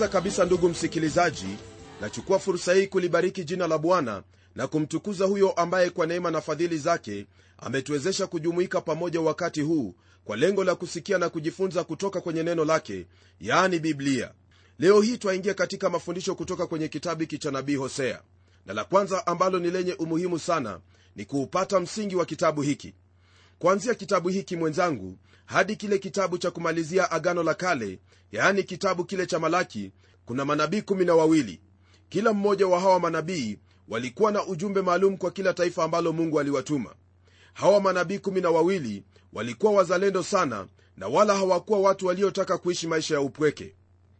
kwanza kabisa ndugu msikilizaji nachukua fursa hii kulibariki jina la bwana na kumtukuza huyo ambaye kwa neema na fadhili zake ametuwezesha kujumuika pamoja wakati huu kwa lengo la kusikia na kujifunza kutoka kwenye neno lake yaani biblia. Leo hii twaingia katika mafundisho kutoka kwenye kitabu hiki cha nabii hosea. Na la kwanza ambalo ni lenye umuhimu sana ni kuupata msingi wa kitabu hiki kuanzia kitabu hiki mwenzangu hadi kile kitabu cha kumalizia agano la kale yaani kitabu kile cha malaki kuna manabii kumi na wawili. Kila mmoja wa hawa manabii walikuwa na ujumbe maalum kwa kila taifa ambalo mungu aliwatuma. Hawa manabii kumi na wawili walikuwa wazalendo sana na wala hawakuwa watu waliotaka kuishi maisha ya upweke.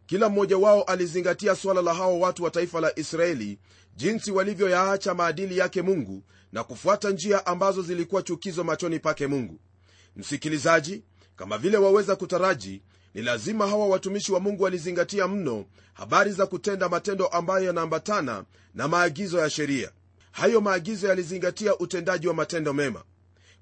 Kila mmoja wao alizingatia suala la hawa watu wa taifa la israeli jinsi walivyoyaacha maadili yake mungu na kufuata njia ambazo zilikuwa chukizo machoni pake mungu. Msikilizaji kama vile waweza kutaraji ni lazima hawa watumishi wa mungu walizingatia mno habari za kutenda matendo ambayo yanaambatana na maagizo ya sheria. Hayo maagizo yalizingatia utendaji wa matendo mema.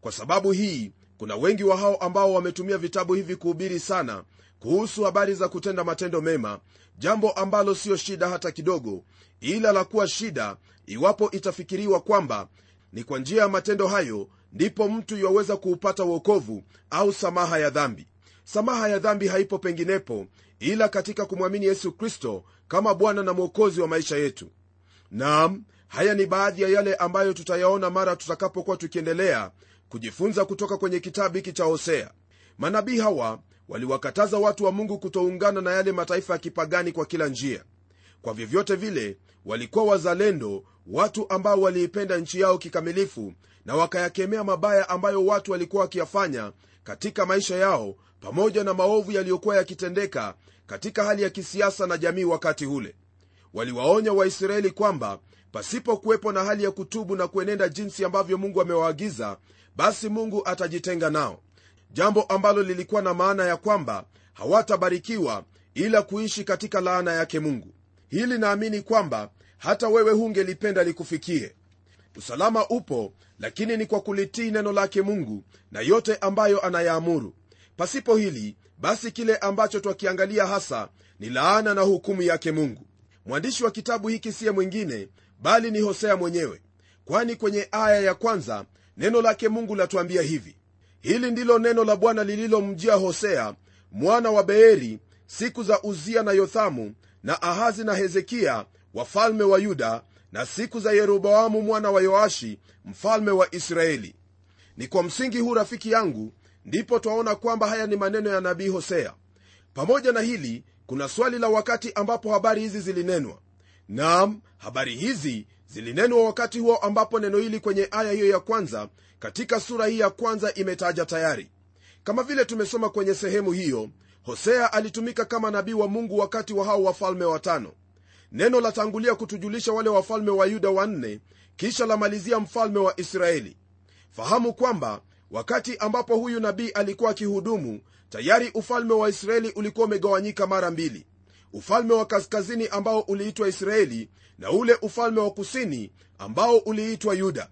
Kwa sababu hii kuna wengi wa hao ambao wametumia vitabu hivi kuhubiri sana kuhusu habari za kutenda matendo mema jambo ambalo siyo shida hata kidogo ila la kuwa shida iwapo itafikiriwa kwamba ni kwa njia ya matendo hayo ndipo mtu yaweza kuupata uokovu au samaha ya dhambi. Samaha ya dhambi haipo penginepo ila katika kumwamini yesu kristo kama bwana na mwokozi wa maisha yetu. Naam haya ni baadhi ya yale ambayo tutayaona mara tutakapokuwa tukiendelea kujifunza kutoka kwenye kitabu hiki cha hosea. Manabii hawa waliwakataza watu wa mungu kutoungana na yale mataifa ya kipagani kwa kila njia. Kwa vyovyote vile walikuwa wazalendo watu ambao waliipenda nchi yao kikamilifu na wakayakemea mabaya ambayo watu walikuwa wakiyafanya katika maisha yao pamoja na maovu yaliyokuwa yakitendeka katika hali ya kisiasa na jamii wakati ule. Waliwaonya waisraeli kwamba pasipo kuwepo na hali ya kutubu na kuenenda jinsi ambavyo mungu amewaagiza basi mungu atajitenga nao jambo ambalo lilikuwa na maana ya kwamba hawatabarikiwa ila kuishi katika laana yake mungu. Hili naamini kwamba hata wewe hungelipenda likufikie. Usalama upo lakini ni kwa kulitii neno lake mungu na yote ambayo anayaamuru. Pasipo hili basi kile ambacho twakiangalia hasa ni laana na hukumu yake mungu. Mwandishi wa kitabu hiki siye mwingine bali ni hosea mwenyewe. Kwani kwenye aya ya kwanza neno lake mungu latuambia hivi hili ndilo neno la bwana lililomjia hosea mwana wa beeri siku za uzia na yothamu na ahazi na hezekia wafalme wa yuda na siku za yeroboamu mwana wa yoashi mfalme wa israeli. Ni kwa msingi huu rafiki yangu ndipo twaona kwamba haya ni maneno ya nabii hosea. Pamoja na hili kuna swali la wakati ambapo habari hizi zilinenwa. Naam habari hizi zilinenwa wakati huo ambapo neno hili kwenye aya hiyo ya kwanza katika sura hii ya kwanza imetaja tayari. Kama vile tumesoma kwenye sehemu hiyo hosea alitumika kama nabii wa mungu wakati wa hao wafalme watano. Neno latangulia kutujulisha wale wafalme wa yuda wanne kisha lamalizia mfalme wa israeli. Fahamu kwamba wakati ambapo huyu nabii alikuwa akihudumu tayari ufalme wa israeli ulikuwa umegawanyika mara mbili. Ufalme wa kaskazini ambao uliitwa israeli na ule ufalme wa kusini ambao uliitwa yuda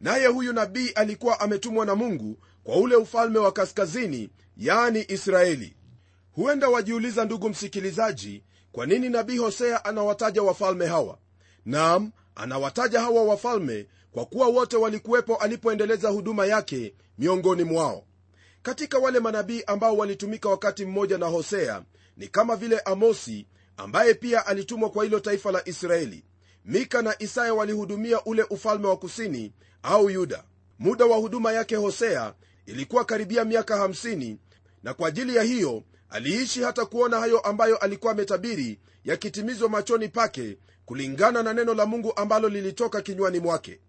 naye huyu nabii alikuwa ametumwa na mungu kwa ule ufalme wa kaskazini yani israeli. Huenda wajiuliza ndugu msikilizaji kwa nini nabii hosea anawataja wafalme hawa? Nam anawataja hawa wafalme kwa kuwa wote walikuwepo alipoendeleza huduma yake miongoni mwao. Katika wale manabii ambao walitumika wakati mmoja na hosea ni kama vile amosi ambaye pia alitumwa kwa hilo taifa la israeli. Mika na isaya walihudumia ule ufalme wa kusini au yuda. Muda wa huduma yake hosea ilikuwa karibia miaka 50 na kwa ajili ya hiyo aliishi hata kuona hayo ambayo alikuwa ametabiri yakitimizwa machoni pake kulingana na neno la mungu ambalo lilitoka kinywani mwake.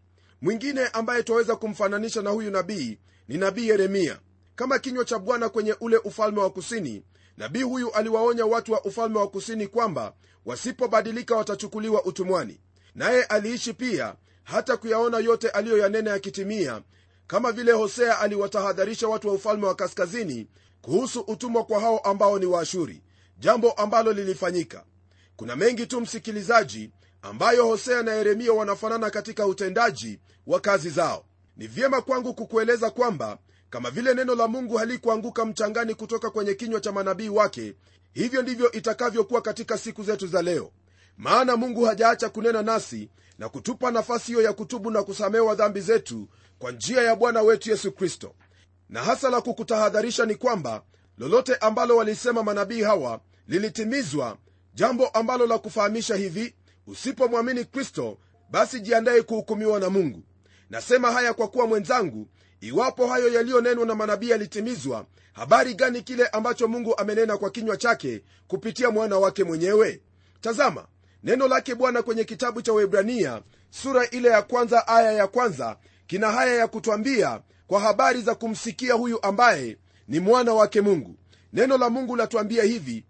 Mwingine ambaye twaweza kumfananisha na huyu nabii ni nabii yeremia. Kama kinywa cha bwana kwenye ule ufalme wa kusini nabii huyu aliwaonya watu wa ufalme wa kusini kwamba wasipobadilika watachukuliwa utumwani. Naye aliishi pia hata kuyaona yote aliyoyanena yakitimia kama vile hosea aliwatahadharisha watu wa ufalme wa kaskazini kuhusu utumwa kwa hao ambao ni waashuri jambo ambalo lilifanyika. Kuna mengi tu msikilizaji ambayo hosea na yeremia wanafanana katika utendaji wa kazi zao. Ni vyema kwangu kukueleza kwamba kama vile neno la mungu halikuanguka mchangani kutoka kwenye kinywa cha manabii wake hivyo ndivyo itakavyokuwa katika siku zetu za leo. Maana mungu hajaacha kunena nasi na kutupa nafasi hiyo ya kutubu na kusamehewa dhambi zetu kwa njia ya bwana wetu yesu kristo. Na hasa la kukutahadharisha ni kwamba lolote ambalo walisema manabii hawa lilitimizwa jambo ambalo la kufahamisha hivi usipomwamini kristo basi jiandaye kuhukumiwa na mungu. Nasema haya kwa kuwa mwenzangu iwapo hayo yaliyonenwa na manabii yalitimizwa habari gani kile ambacho mungu amenena kwa kinywa chake kupitia mwana wake mwenyewe? Tazama neno lake bwana kwenye kitabu cha webrania sura ile ya kwanza aya ya kwanza kina haya ya kutwambia kwa habari za kumsikia huyu ambaye ni mwana wake mungu. Neno la mungu latuambia hivi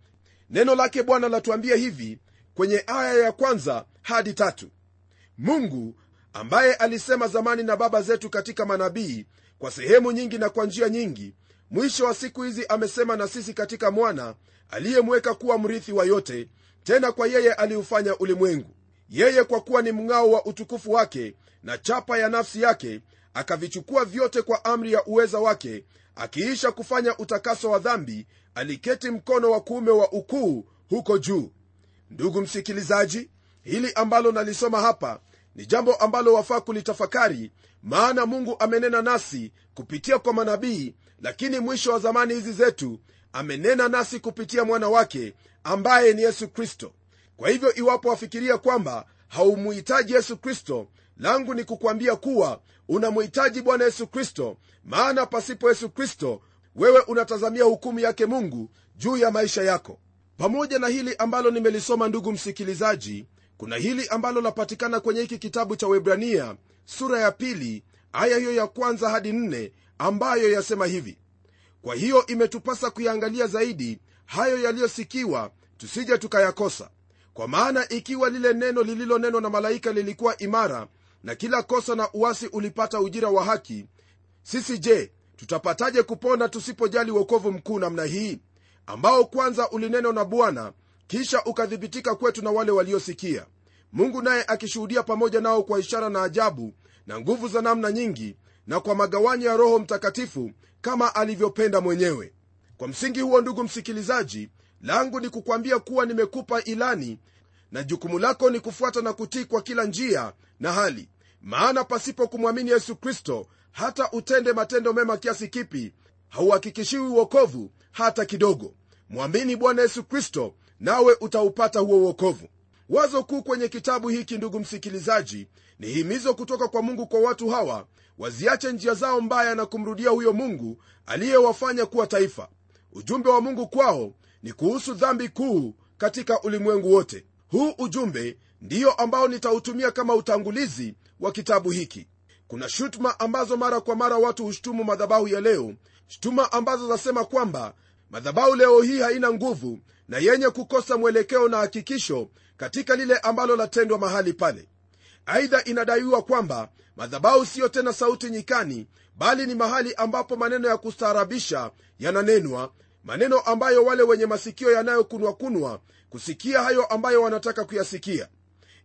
neno lake bwana latuambia hivi kwenye aya ya kwanza hadi tatu. Mungu ambaye alisema zamani na baba zetu katika manabii kwa sehemu nyingi na kwa njia nyingi mwisho wa siku hizi amesema na sisi katika mwana aliyemweka kuwa mrithi wa yote tena kwa yeye aliufanya ulimwengu. Yeye kwa kuwa ni mng'ao wa utukufu wake na chapa ya nafsi yake akavichukua vyote kwa amri ya uweza wake akiisha kufanya utakaso wa dhambi aliketi mkono wa kuume wa ukuu huko juu. Ndugu msikilizaji hili ambalo nalisoma hapa ni jambo ambalo wafaa kulitafakari maana mungu amenena nasi kupitia kwa manabii lakini mwisho wa zamani hizi zetu amenena nasi kupitia mwana wake ambaye ni yesu kristo. Kwa hivyo iwapo wafikiria kwamba haumuhitaji yesu kristo langu ni kukwambia kuwa unamhitaji bwana yesu kristo maana pasipo yesu kristo wewe unatazamia hukumu yake mungu juu ya maisha yako. Pamoja na hili ambalo nimelisoma ndugu msikilizaji kuna hili ambalo lapatikana kwenye hiki kitabu cha webrania sura ya pili aya hiyo ya kwanza hadi nne ambayo yasema hivi kwa hiyo imetupasa kuyaangalia zaidi hayo yaliyosikiwa tusije tukayakosa. Kwa maana ikiwa lile neno lililonenwa na malaika lilikuwa imara na kila kosa na uasi ulipata ujira wa haki sisi je tutapataje kupona tusipojali wokovu mkuu namna hii ambao kwanza ulinenwa na bwana kisha ukathibitika kwetu na wale waliosikia? Mungu naye akishuhudia pamoja nao kwa ishara na ajabu na nguvu za namna nyingi na kwa magawanyo ya roho mtakatifu kama alivyopenda mwenyewe. Kwa msingi huo ndugu msikilizaji langu ni kukwambia kuwa nimekupa ilani na jukumu lako ni kufuata na kutii kwa kila njia na hali. Maana pasipo kumwamini yesu kristo hata utende matendo mema kiasi kipi hauhakikishiwi uokovu hata kidogo. Mwamini bwana yesu kristo nawe utaupata huo uokovu wazo kuu kwenye kitabu hiki ndugu msikilizaji ni himizo kutoka kwa mungu kwa watu hawa waziache njia zao mbaya na kumrudia huyo mungu aliyewafanya kuwa taifa. Ujumbe wa mungu kwao ni kuhusu dhambi kuu katika ulimwengu wote. Huu ujumbe ndiyo ambao nitautumia kama utangulizi wa kitabu hiki. Kuna shutuma ambazo mara kwa mara watu hushutumu madhabahu ya leo shutuma ambazo zasema kwamba madhabahu leo hii haina nguvu na yenye kukosa mwelekeo na hakikisho katika lile ambalo latendwa mahali pale. Aidha inadaiwa kwamba madhabahu siyo tena sauti nyikani bali ni mahali ambapo maneno ya kustaarabisha yananenwa maneno ambayo wale wenye masikio yanayokunwakunwa kusikia hayo ambayo wanataka kuyasikia.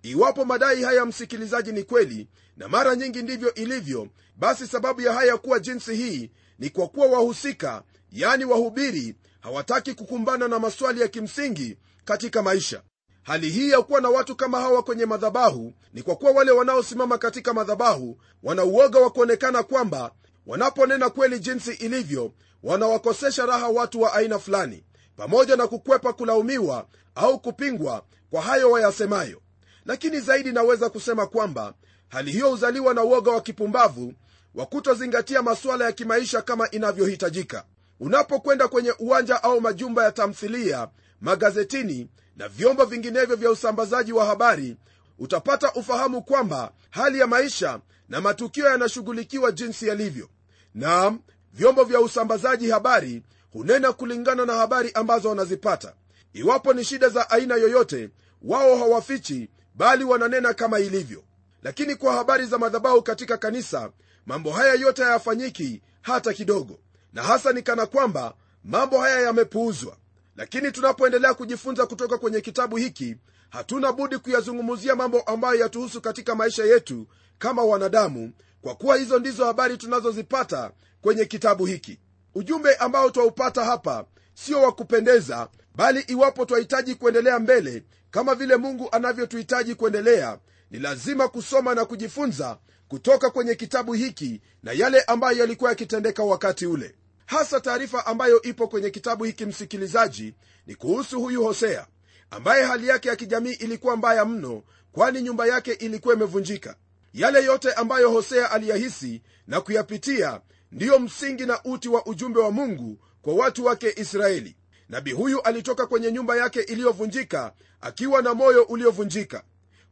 Iwapo madai haya msikilizaji ni kweli na mara nyingi ndivyo ilivyo basi sababu ya haya kuwa jinsi hii ni kwa kuwa wahusika yani wahubiri hawataki kukumbana na maswali ya kimsingi katika maisha hali hii ya kuwa na watu kama hawa kwenye madhabahu ni kwa kuwa wale wanaosimama katika madhabahu wana uoga wa kuonekana kwamba wanaponena kweli jinsi ilivyo wanawakosesha raha watu wa aina fulani pamoja na kukwepa kulaumiwa au kupingwa kwa hayo wayasemayo. Lakini zaidi naweza kusema kwamba hali hiyo huzaliwa na uoga wa kipumbavu wa kutozingatia masuala ya kimaisha kama inavyohitajika. Unapokwenda kwenye uwanja au majumba ya tamthilia magazetini na vyombo vinginevyo vya usambazaji wa habari utapata ufahamu kwamba hali ya maisha na matukio yanashughulikiwa jinsi yalivyo. Na vyombo vya usambazaji habari hunena kulingana na habari ambazo wanazipata. Iwapo ni shida za aina yoyote wao hawafichi bali wananena kama ilivyo. Lakini kwa habari za madhabahu katika kanisa mambo haya yote hayafanyiki hata kidogo. Na hasa ni kana kwamba mambo haya yamepuuzwa lakini tunapoendelea kujifunza kutoka kwenye kitabu hiki hatuna budi kuyazungumzia mambo ambayo yatuhusu katika maisha yetu kama wanadamu kwa kuwa hizo ndizo habari tunazozipata kwenye kitabu hiki. Ujumbe ambao twaupata hapa sio wa kupendeza bali iwapo twahitaji kuendelea mbele kama vile mungu anavyotuhitaji kuendelea ni lazima kusoma na kujifunza kutoka kwenye kitabu hiki na yale ambayo yalikuwa yakitendeka wakati ule hasa taarifa ambayo ipo kwenye kitabu hiki msikilizaji ni kuhusu huyu hosea ambaye hali yake ya kijamii ilikuwa mbaya mno kwani nyumba yake ilikuwa imevunjika. Yale yote ambayo hosea aliyahisi na kuyapitia ndiyo msingi na uti wa ujumbe wa mungu kwa watu wake israeli. Nabii huyu alitoka kwenye nyumba yake iliyovunjika akiwa na moyo uliovunjika.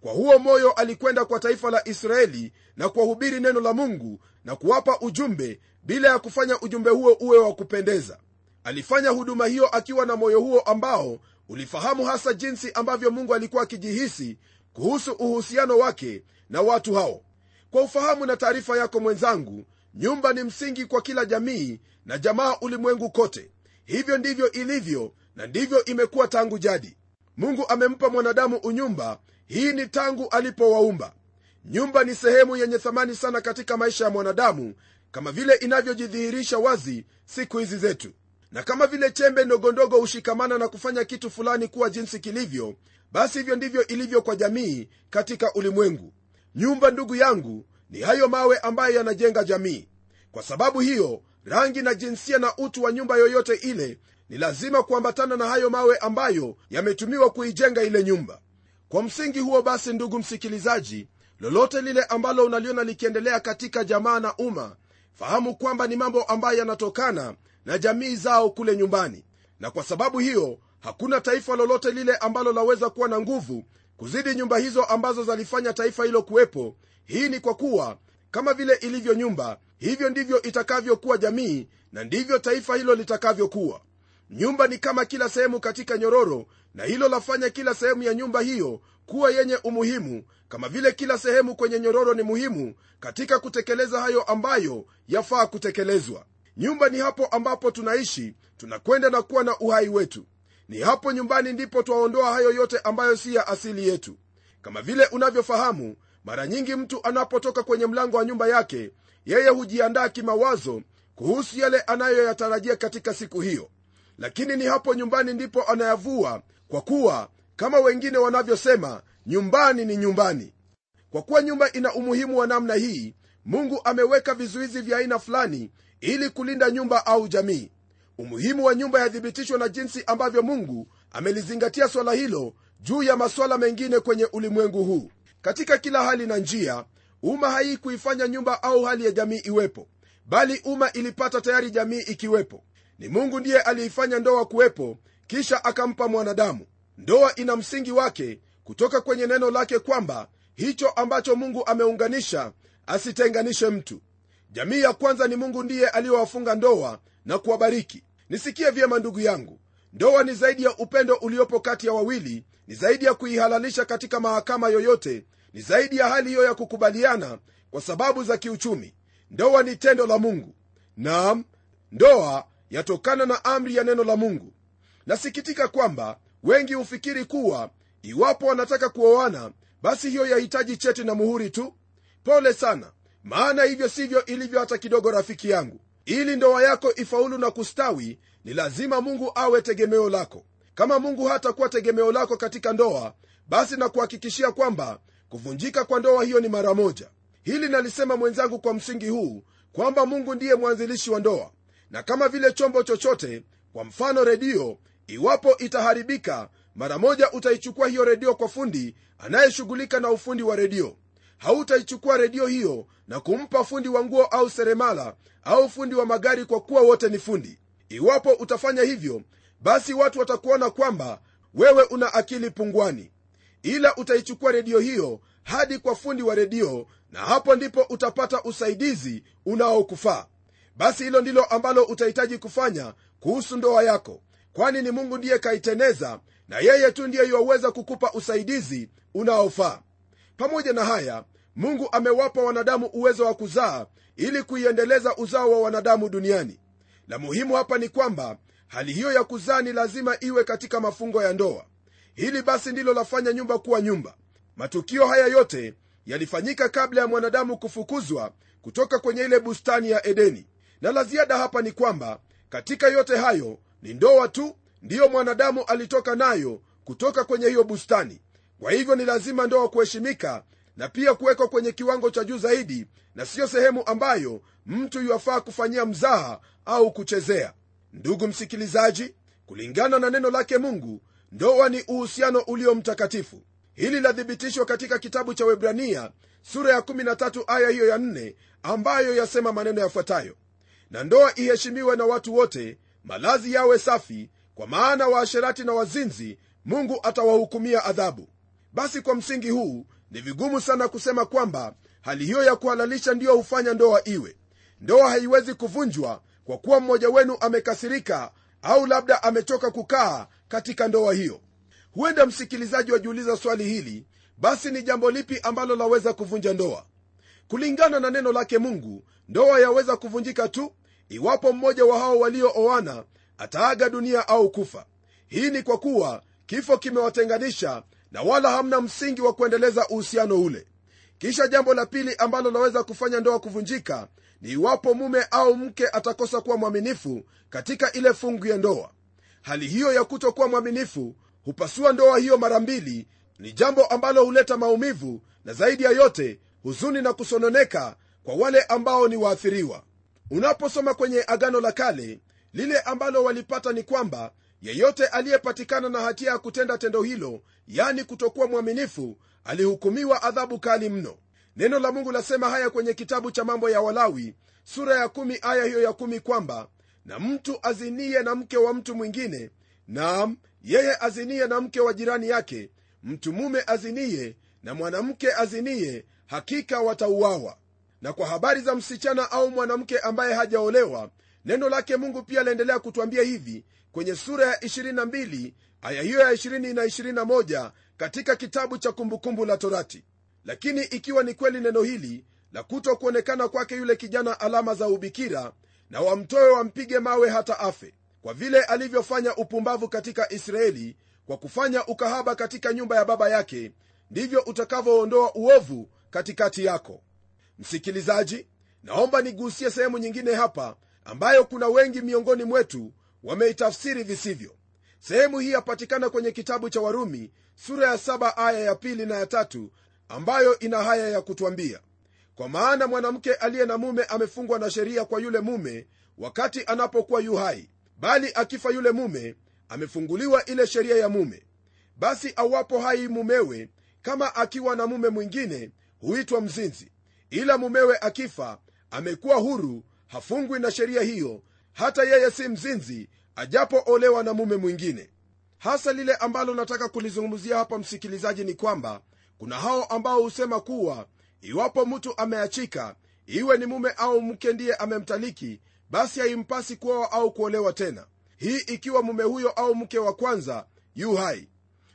Kwa huo moyo alikwenda kwa taifa la israeli na kuwahubiri neno la mungu na kuwapa ujumbe bila ya kufanya ujumbe huo uwe wa kupendeza. Alifanya huduma hiyo akiwa na moyo huo ambao ulifahamu hasa jinsi ambavyo mungu alikuwa akijihisi kuhusu uhusiano wake na watu hao. Kwa ufahamu na taarifa yako mwenzangu nyumba ni msingi kwa kila jamii na jamaa ulimwengu kote. Hivyo ndivyo ilivyo na ndivyo imekuwa tangu jadi. Mungu amempa mwanadamu unyumba hii ni tangu alipowaumba nyumba ni sehemu yenye thamani sana katika maisha ya mwanadamu kama vile inavyojidhihirisha wazi siku hizi zetu. Na kama vile chembe ndogondogo hushikamana na kufanya kitu fulani kuwa jinsi kilivyo basi hivyo ndivyo ilivyo kwa jamii katika ulimwengu. Nyumba ndugu yangu ni hayo mawe ambayo yanajenga jamii. Kwa sababu hiyo rangi na jinsia na utu wa nyumba yoyote ile ni lazima kuambatana na hayo mawe ambayo yametumiwa kuijenga ile nyumba. Kwa msingi huo basi ndugu msikilizaji lolote lile ambalo unaliona likiendelea katika jamaa na umma fahamu kwamba ni mambo ambayo yanatokana na jamii zao kule nyumbani. Na kwa sababu hiyo hakuna taifa lolote lile ambalo laweza kuwa na nguvu kuzidi nyumba hizo ambazo zalifanya taifa hilo kuwepo. Hii ni kwa kuwa kama vile ilivyo nyumba hivyo ndivyo itakavyokuwa jamii na ndivyo taifa hilo litakavyokuwa nyumba ni kama kila sehemu katika nyororo na hilo lafanya kila sehemu ya nyumba hiyo kuwa yenye umuhimu kama vile kila sehemu kwenye nyororo ni muhimu katika kutekeleza hayo ambayo yafaa kutekelezwa. Nyumba ni hapo ambapo tunaishi tunakwenda na kuwa na uhai wetu. Ni hapo nyumbani ndipo twaondoa hayo yote ambayo si ya asili yetu. Kama vile unavyofahamu mara nyingi mtu anapotoka kwenye mlango wa nyumba yake yeye hujiandaa kimawazo kuhusu yale anayoyatarajia katika siku hiyo lakini ni hapo nyumbani ndipo anayavua kwa kuwa kama wengine wanavyosema nyumbani ni nyumbani. Kwa kuwa nyumba ina umuhimu wa namna hii mungu ameweka vizuizi vya aina fulani ili kulinda nyumba au jamii. Umuhimu wa nyumba yathibitishwa na jinsi ambavyo mungu amelizingatia swala hilo juu ya maswala mengine kwenye ulimwengu huu. Katika kila hali na njia umma haii kuifanya nyumba au hali ya jamii iwepo bali umma ilipata tayari jamii ikiwepo ni mungu ndiye aliifanya ndoa kuwepo kisha akampa mwanadamu. Ndoa ina msingi wake kutoka kwenye neno lake kwamba hicho ambacho mungu ameunganisha asitenganishe mtu. Jamii ya kwanza ni mungu ndiye aliyowafunga ndoa na kuwabariki. Nisikie vyema ndugu yangu. Ndoa ni zaidi ya upendo uliopo kati ya wawili ni zaidi ya kuihalalisha katika mahakama yoyote ni zaidi ya hali hiyo ya kukubaliana kwa sababu za kiuchumi. Ndoa ni tendo la mungu. Naam ndoa yatokana na amri ya neno la mungu. Nasikitika kwamba wengi hufikiri kuwa iwapo wanataka kuoana basi hiyo yahitaji cheti na muhuri tu. Pole sana maana hivyo sivyo ilivyo hata kidogo rafiki yangu. Ili ndoa yako ifaulu na kustawi ni lazima mungu awe tegemeo lako. Kama mungu hatakuwa tegemeo lako katika ndoa basi na kuhakikishia kwamba kuvunjika kwa ndoa hiyo ni mara moja. Hili nalisema mwenzangu kwa msingi huu kwamba mungu ndiye mwanzilishi wa ndoa na kama vile chombo chochote kwa mfano redio iwapo itaharibika mara moja utaichukua hiyo redio kwa fundi anayeshughulika na ufundi wa redio. Hautaichukua redio hiyo na kumpa fundi wa nguo au seremala au fundi wa magari kwa kuwa wote ni fundi. Iwapo utafanya hivyo basi watu watakuona kwamba wewe una akili pungwani. Ila utaichukua redio hiyo hadi kwa fundi wa redio na hapo ndipo utapata usaidizi unaokufaa basi hilo ndilo ambalo utahitaji kufanya kuhusu ndoa yako kwani ni mungu ndiye kaiteneza na yeye tu ndiye yuwaweza kukupa usaidizi unaofaa. Pamoja na haya mungu amewapa wanadamu uwezo wa kuzaa ili kuiendeleza uzao wa wanadamu duniani. La muhimu hapa ni kwamba hali hiyo ya kuzaa ni lazima iwe katika mafungo ya ndoa. Hili basi ndilo lafanya nyumba kuwa nyumba. Matukio haya yote yalifanyika kabla ya mwanadamu kufukuzwa kutoka kwenye ile bustani ya edeni na la ziada hapa ni kwamba katika yote hayo ni ndoa tu ndiyo mwanadamu alitoka nayo kutoka kwenye hiyo bustani. Kwa hivyo ni lazima ndoa kuheshimika na pia kuwekwa kwenye kiwango cha juu zaidi na siyo sehemu ambayo mtu yuwafaa kufanyia mzaha au kuchezea. Ndugu msikilizaji kulingana na neno lake mungu ndoa ni uhusiano ulio mtakatifu. Hili lathibitishwa katika kitabu cha webrania sura ya 13 aya hiyo ya 4 ambayo yasema maneno yafuatayo na ndoa iheshimiwe na watu wote malazi yawe safi kwa maana waasherati na wazinzi mungu atawahukumia adhabu. Basi kwa msingi huu ni vigumu sana kusema kwamba hali hiyo ya kuhalalisha ndiyo hufanya ndoa iwe. Ndoa haiwezi kuvunjwa kwa kuwa mmoja wenu amekasirika au labda amechoka kukaa katika ndoa hiyo. Huenda msikilizaji wajiuliza swali hili basi ni jambo lipi ambalo laweza kuvunja ndoa? Kulingana na neno lake mungu ndoa yaweza kuvunjika tu iwapo mmoja wa hao waliooana ataaga dunia au kufa hii ni kwa kuwa kifo kimewatenganisha na wala hamna msingi wa kuendeleza uhusiano ule. Kisha jambo la pili ambalo laweza kufanya ndoa kuvunjika ni iwapo mume au mke atakosa kuwa mwaminifu katika ile fungu ya ndoa. Hali hiyo ya kutokuwa mwaminifu hupasua ndoa hiyo mara mbili ni jambo ambalo huleta maumivu na zaidi ya yote huzuni na kusononeka kwa wale ambao ni waathiriwa unaposoma kwenye agano la kale lile ambalo walipata ni kwamba yeyote aliyepatikana na hatia ya kutenda tendo hilo yani kutokuwa mwaminifu alihukumiwa adhabu kali mno. Neno la mungu lasema haya kwenye kitabu cha mambo ya walawi sura ya kumi aya hiyo ya kumi kwamba na mtu azinie na mke wa mtu mwingine naam yeye azinie na mke wa jirani yake. Mtu mume azinie na mwanamke azinie hakika watauawa na kwa habari za msichana au mwanamke ambaye hajaolewa neno lake mungu pia laendelea kutwambia hivi kwenye sura ya 22 aya hiyo ya 20 na 21 katika kitabu cha kumbukumbu la torati. Lakini ikiwa ni kweli neno hili la kuto kuonekana kwake yule kijana alama za ubikira na wamtoe wampige mawe hata afe kwa vile alivyofanya upumbavu katika israeli kwa kufanya ukahaba katika nyumba ya baba yake ndivyo utakavyoondoa uovu katikati yako msikilizaji naomba nigusie sehemu nyingine hapa ambayo kuna wengi miongoni mwetu wameitafsiri visivyo. Sehemu hii yapatikana kwenye kitabu cha warumi sura ya saba aya ya pili na ya tatu ambayo ina haya ya kutwambia. Kwa maana mwanamke aliye na mume amefungwa na sheria kwa yule mume wakati anapokuwa yu hai bali akifa yule mume amefunguliwa ile sheria ya mume. Basi awapo hai mumewe kama akiwa na mume mwingine huitwa mzinzi ila mumewe akifa amekuwa huru hafungwi na sheria hiyo hata yeye si mzinzi ajapoolewa na mume mwingine. Hasa lile ambalo nataka kulizungumzia hapa msikilizaji ni kwamba kuna hao ambao husema kuwa iwapo mtu ameachika iwe ni mume au mke ndiye amemtaliki basi haimpasi kuoa au kuolewa tena. Hii ikiwa mume huyo au mke wa kwanza yu hai.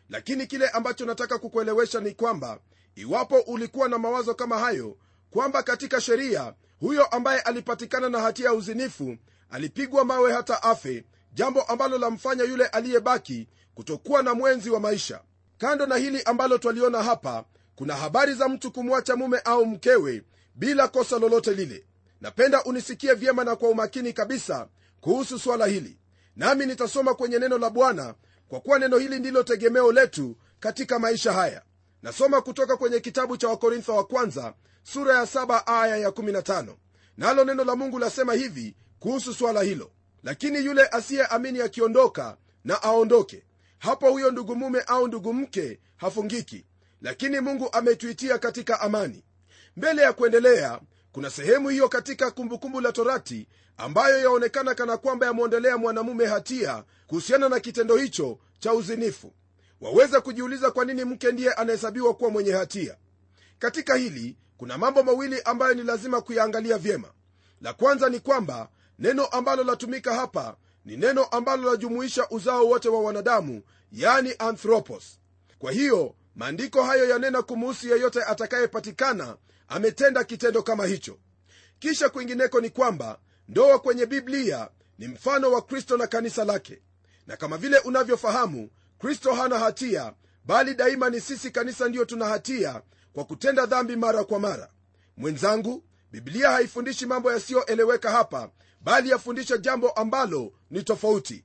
Lakini kile ambacho nataka kukuelewesha ni kwamba iwapo ulikuwa na mawazo kama hayo kwamba katika sheria huyo ambaye alipatikana na hatia ya uzinifu alipigwa mawe hata afe jambo ambalo lamfanya yule aliyebaki kutokuwa na mwenzi wa maisha. Kando na hili ambalo twaliona hapa kuna habari za mtu kumwacha mume au mkewe bila kosa lolote lile. Napenda unisikie vyema na kwa umakini kabisa kuhusu swala hili. Nami nitasoma kwenye neno la bwana kwa kuwa neno hili ndilo tegemeo letu katika maisha haya nasoma kutoka kwenye kitabu cha wakorintho wa kwanza sura ya 7 aya ya 15 nalo neno la mungu lasema hivi kuhusu swala hilo. Lakini yule asiyeamini akiondoka na aondoke hapo huyo ndugu mume au ndugu mke hafungiki. Lakini mungu ametuitia katika amani. Mbele ya kuendelea kuna sehemu hiyo katika kumbukumbu la torati ambayo yaonekana kana kwamba yamwondolea mwanamume hatia kuhusiana na kitendo hicho cha uzinifu waweza kujiuliza kwa nini mke ndiye anahesabiwa kuwa mwenye hatia? Katika hili kuna mambo mawili ambayo ni lazima kuyaangalia vyema. La kwanza ni kwamba neno ambalo latumika hapa ni neno ambalo lajumuisha uzao wote wa wanadamu yani anthropos. Kwa hiyo maandiko hayo yanena kumuhusu yeyote atakayepatikana ametenda kitendo kama hicho. Kisha kwingineko ni kwamba ndoa kwenye biblia ni mfano wa kristo na kanisa lake. Na kama vile unavyofahamu kristo hana hatia bali daima ni sisi kanisa ndiyo tuna hatia kwa kutenda dhambi mara kwa mara. Mwenzangu biblia haifundishi mambo yasiyoeleweka hapa bali yafundisha jambo ambalo ni tofauti.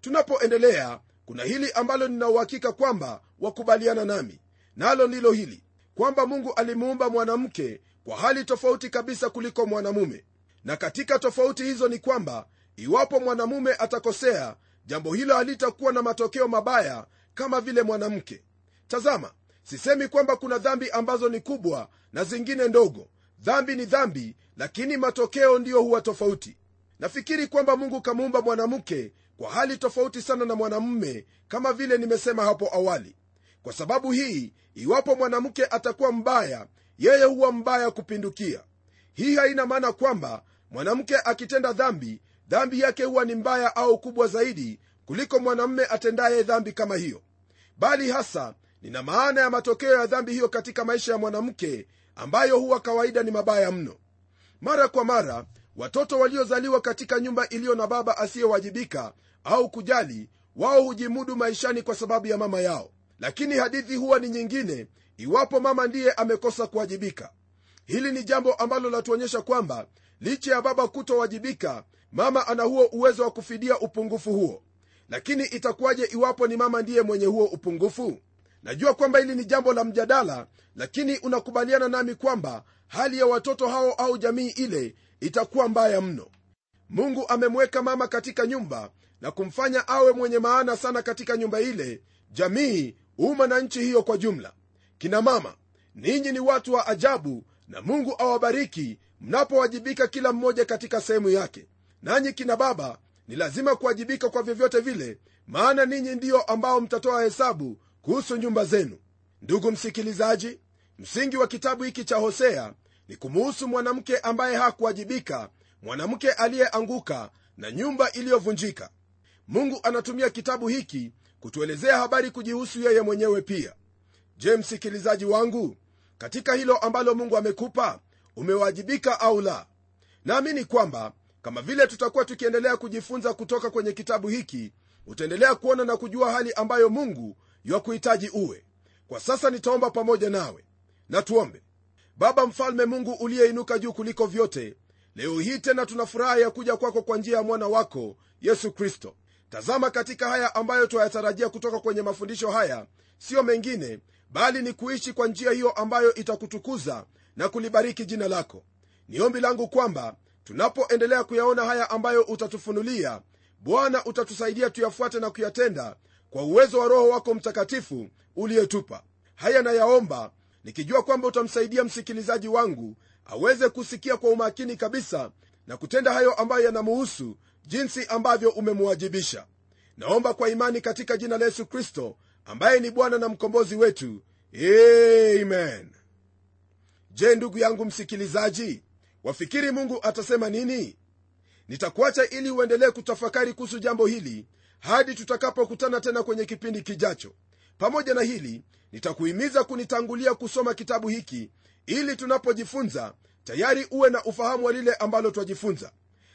Tunapoendelea kuna hili ambalo ninauhakika kwamba wakubaliana nami. Nalo ndilo hili kwamba mungu alimuumba mwanamke kwa hali tofauti kabisa kuliko mwanamume. Na katika tofauti hizo ni kwamba iwapo mwanamume atakosea jambo hilo halitakuwa na matokeo mabaya kama vile mwanamke. Tazama sisemi kwamba kuna dhambi ambazo ni kubwa na zingine ndogo. Dhambi ni dhambi lakini matokeo ndiyo huwa tofauti. Nafikiri kwamba mungu kamuumba mwanamke kwa hali tofauti sana na mwanamume kama vile nimesema hapo awali. Kwa sababu hii iwapo mwanamke atakuwa mbaya yeye huwa mbaya kupindukia. Hii haina maana kwamba mwanamke akitenda dhambi dhambi yake huwa ni mbaya au kubwa zaidi kuliko mwanamume atendaye dhambi kama hiyo. Bali hasa nina maana ya matokeo ya dhambi hiyo katika maisha ya mwanamke ambayo huwa kawaida ni mabaya mno. Mara kwa mara watoto waliozaliwa katika nyumba iliyo na baba asiyewajibika au kujali wao hujimudu maishani kwa sababu ya mama yao. Lakini hadithi huwa ni nyingine iwapo mama ndiye amekosa kuwajibika. Hili ni jambo ambalo latuonyesha kwamba licha ya baba kutowajibika mama ana huo uwezo wa kufidia upungufu huo. Lakini itakuwaje iwapo ni mama ndiye mwenye huo upungufu? Najua kwamba hili ni jambo la mjadala lakini unakubaliana nami kwamba hali ya watoto hao au jamii ile itakuwa mbaya mno. Mungu amemweka mama katika nyumba na kumfanya awe mwenye maana sana katika nyumba ile jamii umma na nchi hiyo kwa jumla. Kina mama ninyi ni watu wa ajabu na mungu awabariki mnapowajibika kila mmoja katika sehemu yake nanyi kina baba ni lazima kuwajibika kwa vyovyote vile maana ninyi ndiyo ambao mtatoa hesabu kuhusu nyumba zenu. Ndugu msikilizaji msingi wa kitabu hiki cha hosea ni kumuhusu mwanamke ambaye hakuwajibika mwanamke aliyeanguka na nyumba iliyovunjika. Mungu anatumia kitabu hiki kutuelezea habari kujihusu yeye mwenyewe pia. Je msikilizaji wangu katika hilo ambalo mungu amekupa umewajibika au la? Naamini kwamba kama vile tutakuwa tukiendelea kujifunza kutoka kwenye kitabu hiki utaendelea kuona na kujua hali ambayo mungu yakuhitaji uwe. Kwa sasa nitaomba pamoja nawe. Na tuombe. Baba mfalme mungu uliyeinuka juu kuliko vyote leo hii tena tuna furaha ya kuja kwako kwa njia ya mwana wako yesu kristo. Tazama katika haya ambayo twayatarajia kutoka kwenye mafundisho haya siyo mengine bali ni kuishi kwa njia hiyo ambayo itakutukuza na kulibariki jina lako. Ni ombi langu kwamba tunapoendelea kuyaona haya ambayo utatufunulia bwana utatusaidia tuyafuate na kuyatenda kwa uwezo wa roho wako mtakatifu uliyetupa. Haya nayaomba nikijua kwamba utamsaidia msikilizaji wangu aweze kusikia kwa umakini kabisa na kutenda hayo ambayo yanamuhusu jinsi ambavyo umemwajibisha. Naomba kwa imani katika jina la yesu kristo ambaye ni bwana na mkombozi wetu. Amen. Je ndugu yangu msikilizaji wafikiri mungu atasema nini? Nitakuacha ili uendelee kutafakari kuhusu jambo hili hadi tutakapokutana tena kwenye kipindi kijacho. Pamoja na hili nitakuhimiza kunitangulia kusoma kitabu hiki ili tunapojifunza tayari uwe na ufahamu wa lile ambalo twajifunza.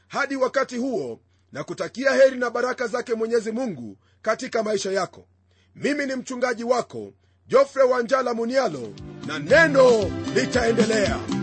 Hadi wakati huo na kutakia heri na baraka zake mwenyezi mungu katika maisha yako. Mimi ni mchungaji wako jofre wanjala munialo na neno litaendelea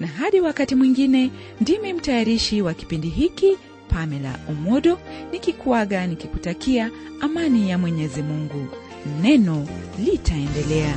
na hadi wakati mwingine ndimi mtayarishi wa kipindi hiki pamela umodo nikikuaga nikikutakia amani ya mwenyezi mungu. Neno litaendelea